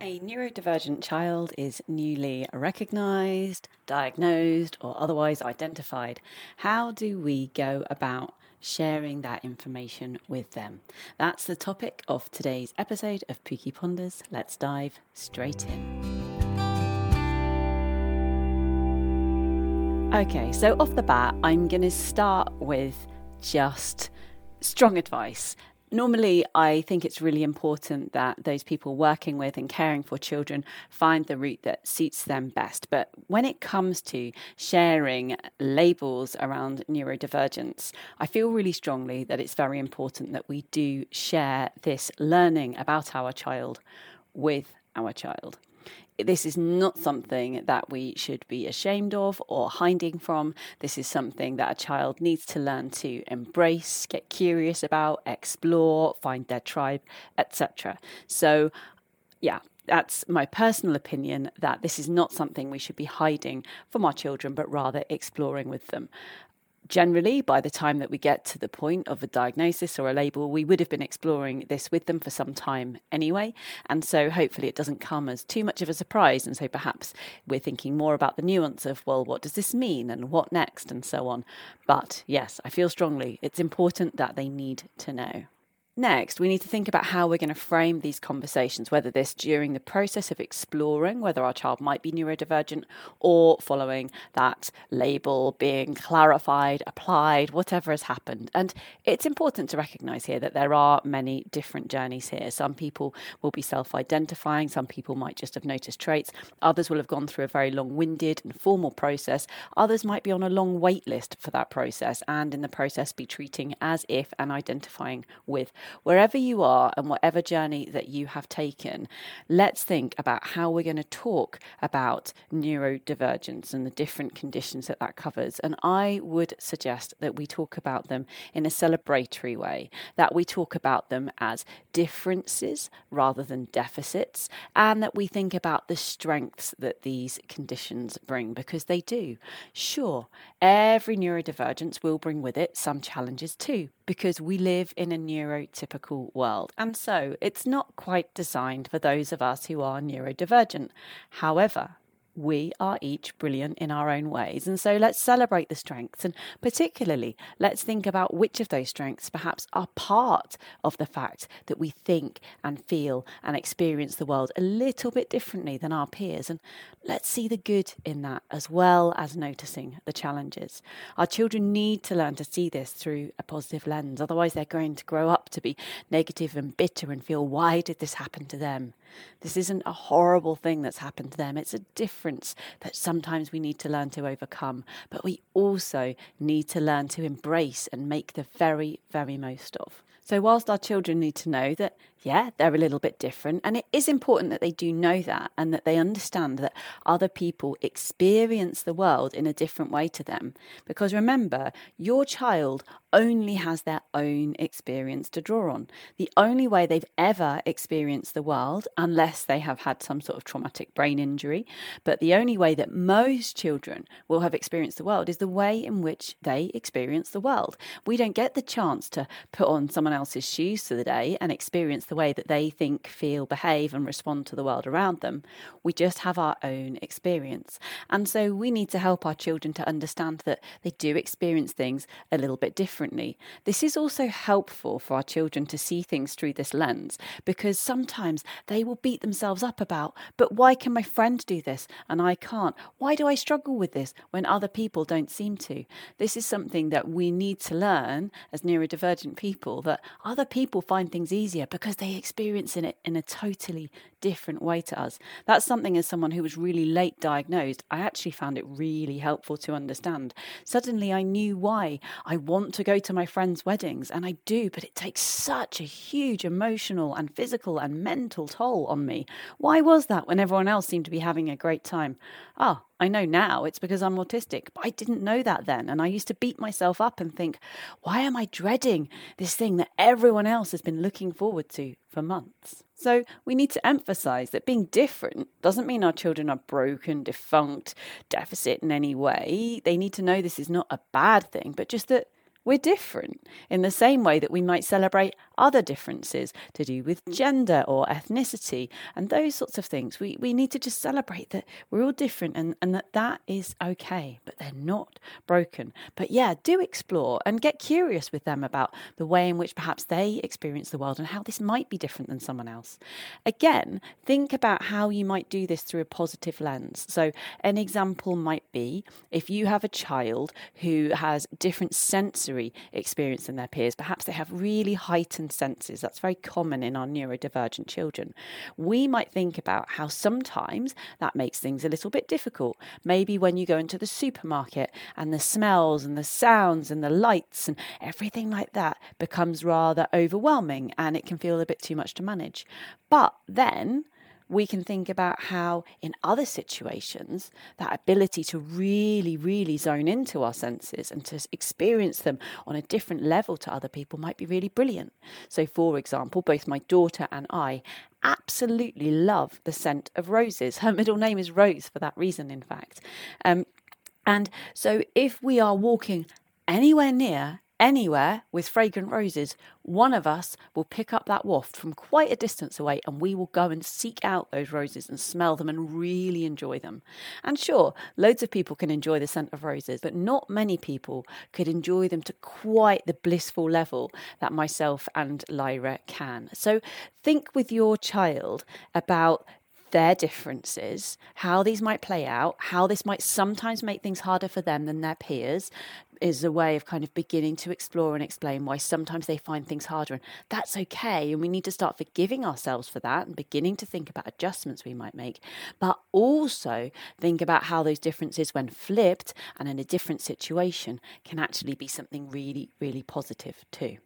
a neurodivergent child is newly recognized, diagnosed, or otherwise identified, how do we go about sharing that information with them? That's the topic of today's episode of Pooky Ponders. Let's dive straight in. Okay, so off the bat, I'm going to start with just strong advice normally I think it's really important that those people working with and caring for children find the route that suits them best. But when it comes to sharing labels around neurodivergence, I feel really strongly that it's very important that we do share this learning about our child with our child this is not something that we should be ashamed of or hiding from. This is something that a child needs to learn to embrace, get curious about, explore, find their tribe, etc. So, yeah, that's my personal opinion that this is not something we should be hiding from our children, but rather exploring with them generally, by the time that we get to the point of a diagnosis or a label, we would have been exploring this with them for some time anyway. And so hopefully it doesn't come as too much of a surprise. And so perhaps we're thinking more about the nuance of, well, what does this mean and what next and so on. But yes, I feel strongly it's important that they need to know. Next, we need to think about how we're going to frame these conversations, whether this during the process of exploring whether our child might be neurodivergent or following that label being clarified, applied, whatever has happened. And it's important to recognize here that there are many different journeys here. Some people will be self identifying, some people might just have noticed traits, others will have gone through a very long winded and formal process, others might be on a long wait list for that process and in the process be treating as if and identifying with wherever you are and whatever journey that you have taken, let's think about how we're going to talk about neurodivergence and the different conditions that that covers. And I would suggest that we talk about them in a celebratory way, that we talk about them as differences rather than deficits, and that we think about the strengths that these conditions bring because they do. Sure, every neurodivergence will bring with it some challenges too, because we live in a neurotypical world. And so it's not quite designed for those of us who are neurodivergent. However, we are each brilliant in our own ways. And so let's celebrate the strengths. And particularly, let's think about which of those strengths perhaps are part of the fact that we think and feel and experience the world a little bit differently than our peers. And let's see the good in that as well as noticing the challenges. Our children need to learn to see this through a positive lens. Otherwise, they're going to grow up to be negative and bitter and feel, why did this happen to them? This isn't a horrible thing that's happened to them. It's a difference that sometimes we need to learn to overcome, but we also need to learn to embrace and make the very, very most of. So, whilst our children need to know that yeah, they're a little bit different. And it is important that they do know that and that they understand that other people experience the world in a different way to them. Because remember, your child only has their own experience to draw on. The only way they've ever experienced the world, unless they have had some sort of traumatic brain injury, but the only way that most children will have experienced the world is the way in which they experience the world. We don't get the chance to put on someone else's shoes for the day and experience the way that they think, feel, behave, and respond to the world around them. We just have our own experience. And so we need to help our children to understand that they do experience things a little bit differently. This is also helpful for our children to see things through this lens because sometimes they will beat themselves up about, but why can my friend do this and I can't? Why do I struggle with this when other people don't seem to? This is something that we need to learn as neurodivergent people that other people find things easier because they experiencing it in a totally different way to us. That's something as someone who was really late diagnosed, I actually found it really helpful to understand. Suddenly I knew why I want to go to my friends' weddings, and I do, but it takes such a huge emotional and physical and mental toll on me. Why was that when everyone else seemed to be having a great time? Ah, I know now it's because I'm autistic, but I didn't know that then. And I used to beat myself up and think, why am I dreading this thing that everyone else has been looking forward to for months? So we need to emphasize that being different doesn't mean our children are broken, defunct, deficit in any way. They need to know this is not a bad thing, but just that we're different in the same way that we might celebrate other differences to do with gender or ethnicity and those sorts of things. We, we need to just celebrate that we're all different and, and that that is okay, but they're not broken. But yeah, do explore and get curious with them about the way in which perhaps they experience the world and how this might be different than someone else. Again, think about how you might do this through a positive lens. So, an example might be if you have a child who has different sensory experience than their peers, perhaps they have really heightened senses. That's very common in our neurodivergent children. We might think about how sometimes that makes things a little bit difficult. Maybe when you go into the supermarket and the smells and the sounds and the lights and everything like that becomes rather overwhelming and it can feel a bit too much to manage. But then we can think about how, in other situations, that ability to really, really zone into our senses and to experience them on a different level to other people might be really brilliant. So, for example, both my daughter and I absolutely love the scent of roses. Her middle name is Rose for that reason, in fact. Um, and so, if we are walking anywhere near anywhere with fragrant roses, one of us will pick up that waft from quite a distance away and we will go and seek out those roses and smell them and really enjoy them. And sure, loads of people can enjoy the scent of roses, but not many people could enjoy them to quite the blissful level that myself and Lyra can. So think with your child about their differences, how these might play out, how this might sometimes make things harder for them than their peers, is a way of kind of beginning to explore and explain why sometimes they find things harder. And that's okay. And we need to start forgiving ourselves for that and beginning to think about adjustments we might make, but also think about how those differences, when flipped and in a different situation, can actually be something really, really positive too.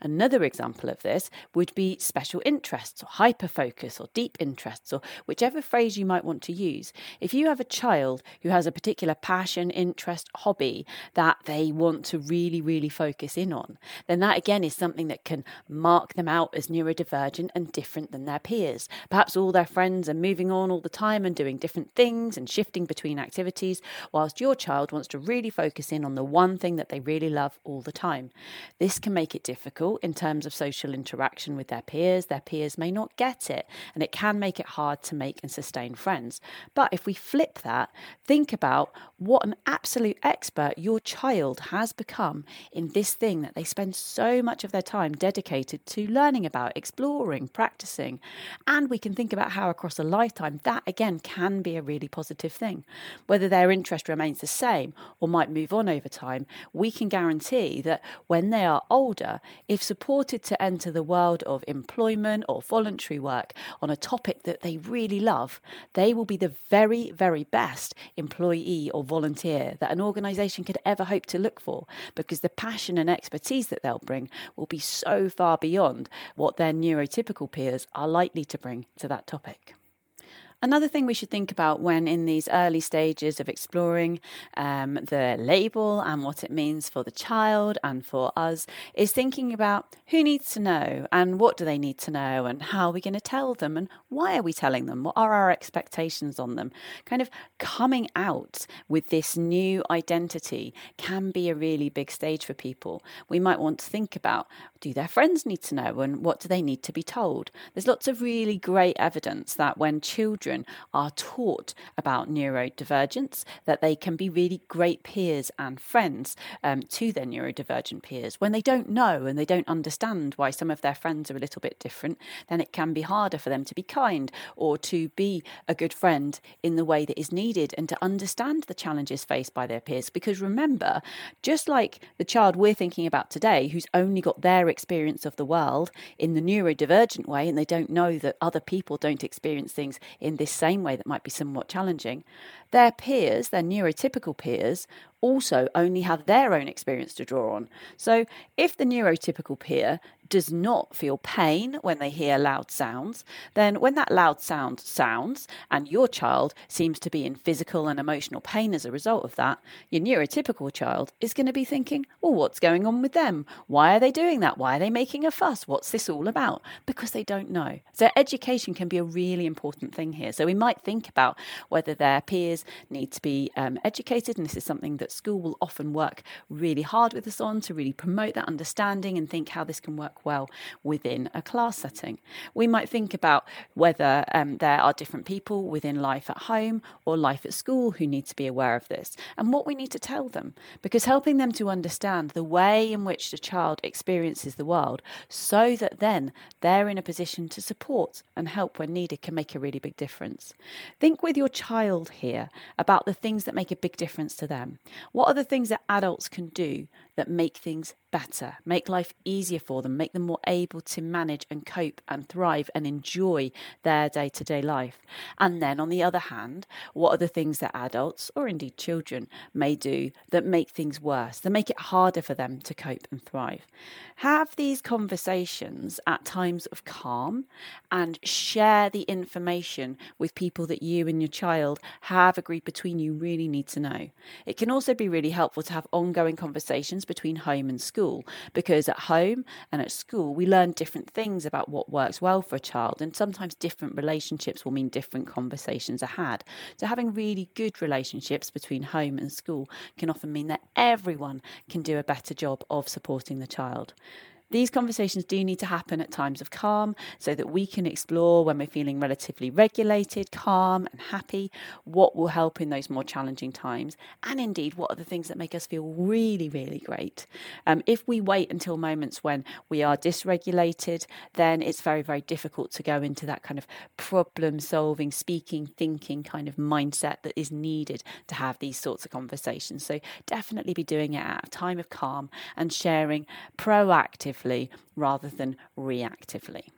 Another example of this would be special interests or hyperfocus or deep interests or whichever phrase you might want to use. If you have a child who has a particular passion, interest, hobby that they want to really, really focus in on, then that again is something that can mark them out as neurodivergent and different than their peers. Perhaps all their friends are moving on all the time and doing different things and shifting between activities, whilst your child wants to really focus in on the one thing that they really love all the time. This can make it difficult difficult in terms of social interaction with their peers. Their peers may not get it, and it can make it hard to make and sustain friends. But if we flip that, think about what an absolute expert your child has become in this thing that they spend so much of their time dedicated to learning about, exploring, practicing. And we can think about how across a lifetime that again can be a really positive thing. Whether their interest remains the same or might move on over time, we can guarantee that when they are older, if supported to enter the world of employment or voluntary work on a topic that they really love, they will be the very, very best employee or volunteer that an organisation could ever hope to look for because the passion and expertise that they'll bring will be so far beyond what their neurotypical peers are likely to bring to that topic. Another thing we should think about when in these early stages of exploring um, the label and what it means for the child and for us is thinking about who needs to know and what do they need to know and how are we going to tell them and why are we telling them? What are our expectations on them? Kind of coming out with this new identity can be a really big stage for people. We might want to think about do their friends need to know and what do they need to be told? There's lots of really great evidence that when children children are taught about neurodivergence, that they can be really great peers and friends um, to their neurodivergent peers. When they don't know and they don't understand why some of their friends are a little bit different, then it can be harder for them to be kind or to be a good friend in the way that is needed and to understand the challenges faced by their peers. Because remember, just like the child we're thinking about today, who's only got their experience of the world in the neurodivergent way, and they don't know that other people don't experience things in this this same way that might be somewhat challenging, their peers, their neurotypical peers, also only have their own experience to draw on. So if the neurotypical peer does not feel pain when they hear loud sounds, then when that loud sound sounds and your child seems to be in physical and emotional pain as a result of that, your neurotypical child is going to be thinking, well, what's going on with them? Why are they doing that? Why are they making a fuss? What's this all about? Because they don't know. So education can be a really important thing here. So we might think about whether their peers need to be um, educated, and this is something that school will often work really hard with us on to really promote that understanding and think how this can work well within a class setting. We might think about whether um, there are different people within life at home or life at school who need to be aware of this and what we need to tell them because helping them to understand the way in which the child experiences the world so that then they're in a position to support and help when needed can make a really big difference. Think with your child here about the things that make a big difference to them. What are the things that adults can do that make things better, make life easier for them, make them more able to manage and cope and thrive and enjoy their day to day life. And then, on the other hand, what are the things that adults or indeed children may do that make things worse, that make it harder for them to cope and thrive? Have these conversations at times of calm and share the information with people that you and your child have agreed between you really need to know. It can also be really helpful to have ongoing conversations between home and school school because at home and at school we learn different things about what works well for a child and sometimes different relationships will mean different conversations are had. So having really good relationships between home and school can often mean that everyone can do a better job of supporting the child these conversations do need to happen at times of calm so that we can explore when we're feeling relatively regulated, calm, and happy what will help in those more challenging times. And indeed, what are the things that make us feel really, really great. Um, if we wait until moments when we are dysregulated, then it's very, very difficult to go into that kind of problem solving, speaking, thinking kind of mindset that is needed to have these sorts of conversations. So definitely be doing it at a time of calm and sharing proactively rather than reactively.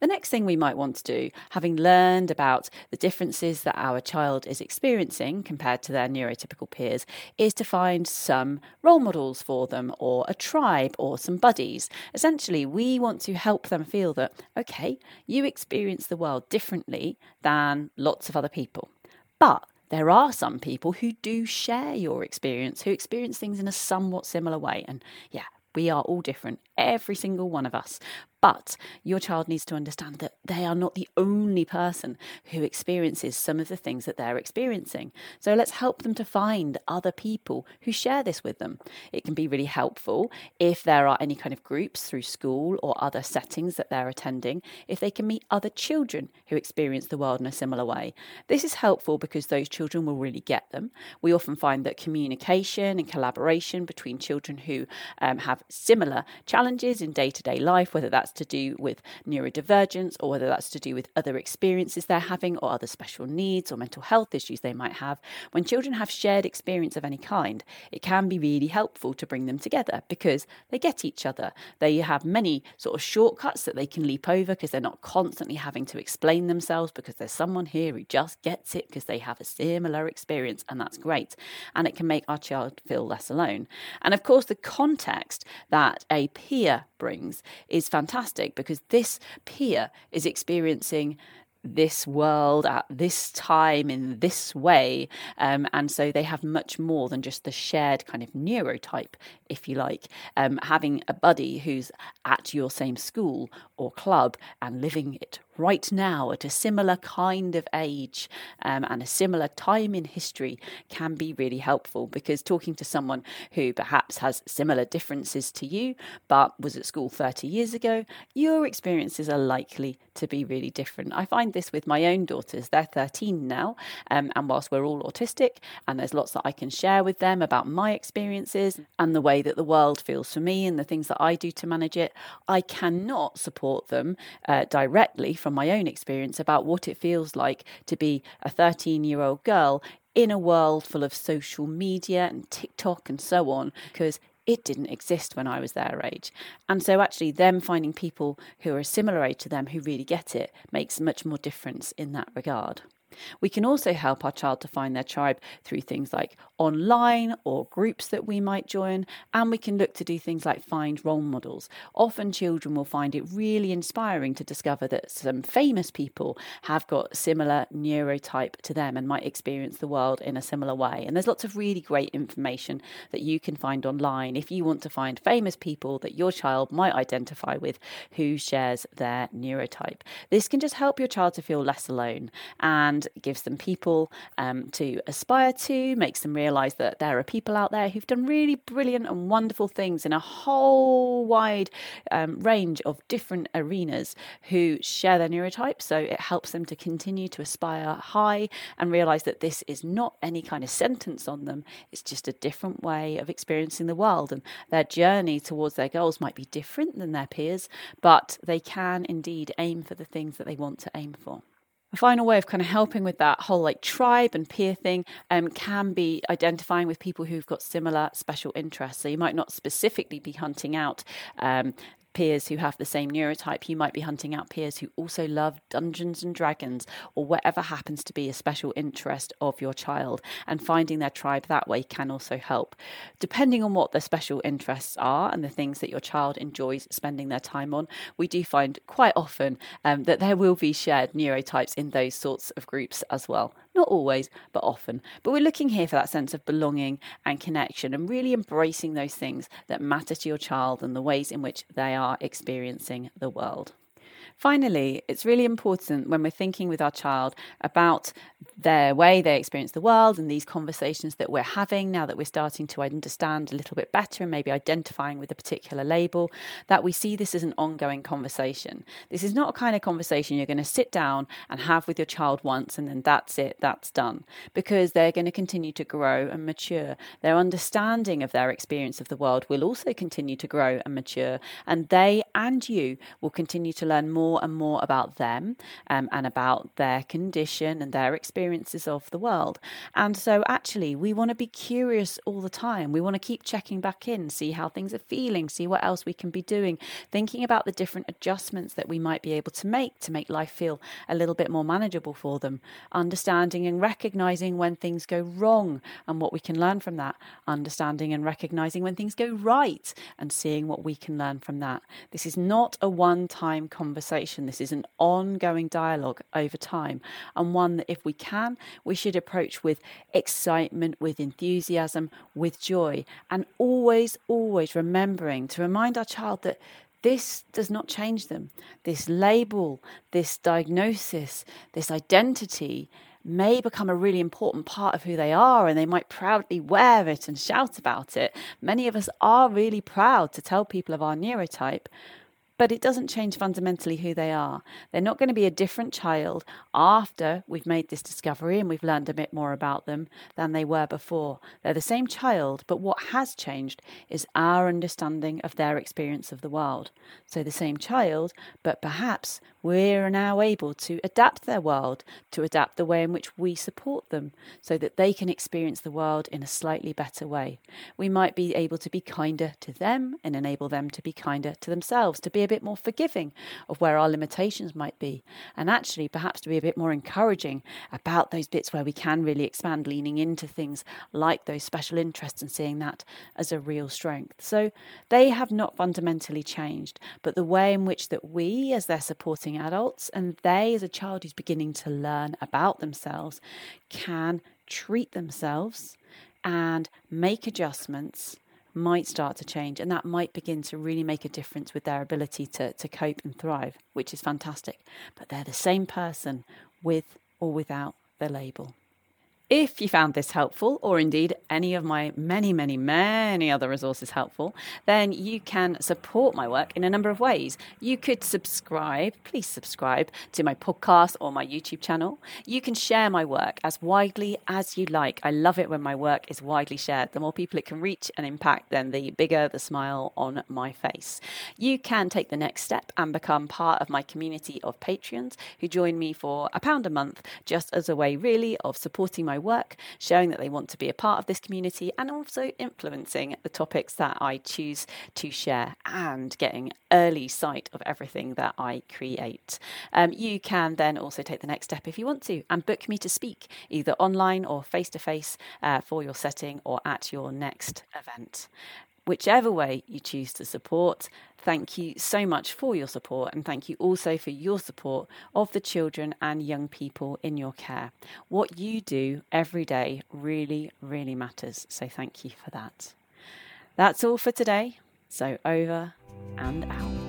The next thing we might want to do, having learned about the differences that our child is experiencing compared to their neurotypical peers, is to find some role models for them or a tribe or some buddies. Essentially, we want to help them feel that, okay, you experience the world differently than lots of other people. But there are some people who do share your experience, who experience things in a somewhat similar way. And yeah, we are all different, every single one of us. But your child needs to understand that they are not the only person who experiences some of the things that they're experiencing. So let's help them to find other people who share this with them. It can be really helpful if there are any kind of groups through school or other settings that they're attending, if they can meet other children who experience the world in a similar way. This is helpful because those children will really get them. We often find that communication and collaboration between children who um, have similar challenges in day to day life, whether that's that's to do with neurodivergence or whether that's to do with other experiences they're having or other special needs or mental health issues they might have, when children have shared experience of any kind, it can be really helpful to bring them together because they get each other. They have many sort of shortcuts that they can leap over because they're not constantly having to explain themselves because there's someone here who just gets it because they have a similar experience, and that's great. And it can make our child feel less alone. And of course, the context that a peer brings is fantastic because this peer is experiencing this world at this time in this way. Um, and so they have much more than just the shared kind of neurotype, if you like. Um, having a buddy who's at your same school or club and living it right now at a similar kind of age um, and a similar time in history can be really helpful because talking to someone who perhaps has similar differences to you but was at school 30 years ago, your experiences are likely to be really different. I find this with my own daughters. They're 13 now, um, and whilst we're all autistic, and there's lots that I can share with them about my experiences and the way that the world feels for me and the things that I do to manage it, I cannot support them uh, directly from my own experience about what it feels like to be a 13 year old girl in a world full of social media and TikTok and so on, because it didn't exist when I was their age. And so, actually, them finding people who are a similar age to them who really get it makes much more difference in that regard. We can also help our child to find their tribe through things like online or groups that we might join, and we can look to do things like find role models. Often children will find it really inspiring to discover that some famous people have got similar neurotype to them and might experience the world in a similar way. And there's lots of really great information that you can find online if you want to find famous people that your child might identify with who shares their neurotype. This can just help your child to feel less alone and and gives them people um, to aspire to, makes them realize that there are people out there who've done really brilliant and wonderful things in a whole wide um, range of different arenas who share their neurotype. So it helps them to continue to aspire high and realize that this is not any kind of sentence on them, it's just a different way of experiencing the world. And their journey towards their goals might be different than their peers, but they can indeed aim for the things that they want to aim for. A final way of kind of helping with that whole like tribe and peer thing um, can be identifying with people who've got similar special interests. So you might not specifically be hunting out um, peers who have the same neurotype. You might be hunting out peers who also love Dungeons and Dragons or whatever happens to be a special interest of your child. And finding their tribe that way can also help. Depending on what their special interests are and the things that your child enjoys spending their time on, we do find quite often um, that there will be shared neurotypes in those sorts of groups as well. Not always, but often. But we're looking here for that sense of belonging and connection and really embracing those things that matter to your child and the ways in which they are experiencing the world. Finally, it's really important when we're thinking with our child about their way they experience the world and these conversations that we're having now that we're starting to understand a little bit better and maybe identifying with a particular label, that we see this as an ongoing conversation. This is not a kind of conversation you're going to sit down and have with your child once and then that's it, that's done, because they're going to continue to grow and mature. Their understanding of their experience of the world will also continue to grow and mature, and they and you will continue to learn more more and more about them um, and about their condition and their experiences of the world. And so, actually, we want to be curious all the time. We want to keep checking back in, see how things are feeling, see what else we can be doing, thinking about the different adjustments that we might be able to make to make life feel a little bit more manageable for them, understanding and recognizing when things go wrong and what we can learn from that, understanding and recognizing when things go right and seeing what we can learn from that. This is not a one time conversation conversation. This is an ongoing dialogue over time, and one that, if we can, we should approach with excitement, with enthusiasm, with joy, and always, always remembering to remind our child that this does not change them. This label, this diagnosis, this identity may become a really important part of who they are and they might proudly wear it and shout about it. Many of us are really proud to tell people of our neurotype, but it doesn't change fundamentally who they are. They're not going to be a different child after we've made this discovery and we've learned a bit more about them than they were before. They're the same child, but what has changed is our understanding of their experience of the world. So the same child, but perhaps we're now able to adapt their world, to adapt the way in which we support them so that they can experience the world in a slightly better way. We might be able to be kinder to them and enable them to be kinder to themselves, to be a bit more forgiving of where our limitations might be, and actually perhaps to be a bit more encouraging about those bits where we can really expand, leaning into things like those special interests and seeing that as a real strength. So they have not fundamentally changed, but the way in which that we, as their supporting adults, and they, as a child who's beginning to learn about themselves, can treat themselves and make adjustments might start to change and that might begin to really make a difference with their ability to, to cope and thrive, which is fantastic. But they're the same person with or without the label. If you found this helpful, or indeed any of my many, many, many other resources helpful, then you can support my work in a number of ways. You could subscribe, please subscribe to my podcast or my YouTube channel. You can share my work as widely as you like. I love it when my work is widely shared. The more people it can reach and impact, then the bigger the smile on my face. You can take the next step and become part of my community of Patreons who join me for a pound a month, just as a way, really, of supporting my work, showing that they want to be a part of this community, and also influencing the topics that I choose to share and getting early sight of everything that I create. Um, you can then also take the next step if you want to and book me to speak either online or face to face for your setting or at your next event. Whichever way you choose to support, thank you so much for your support and thank you also for your support of the children and young people in your care. What you do every day really, really matters. So thank you for that. That's all for today. So over and out.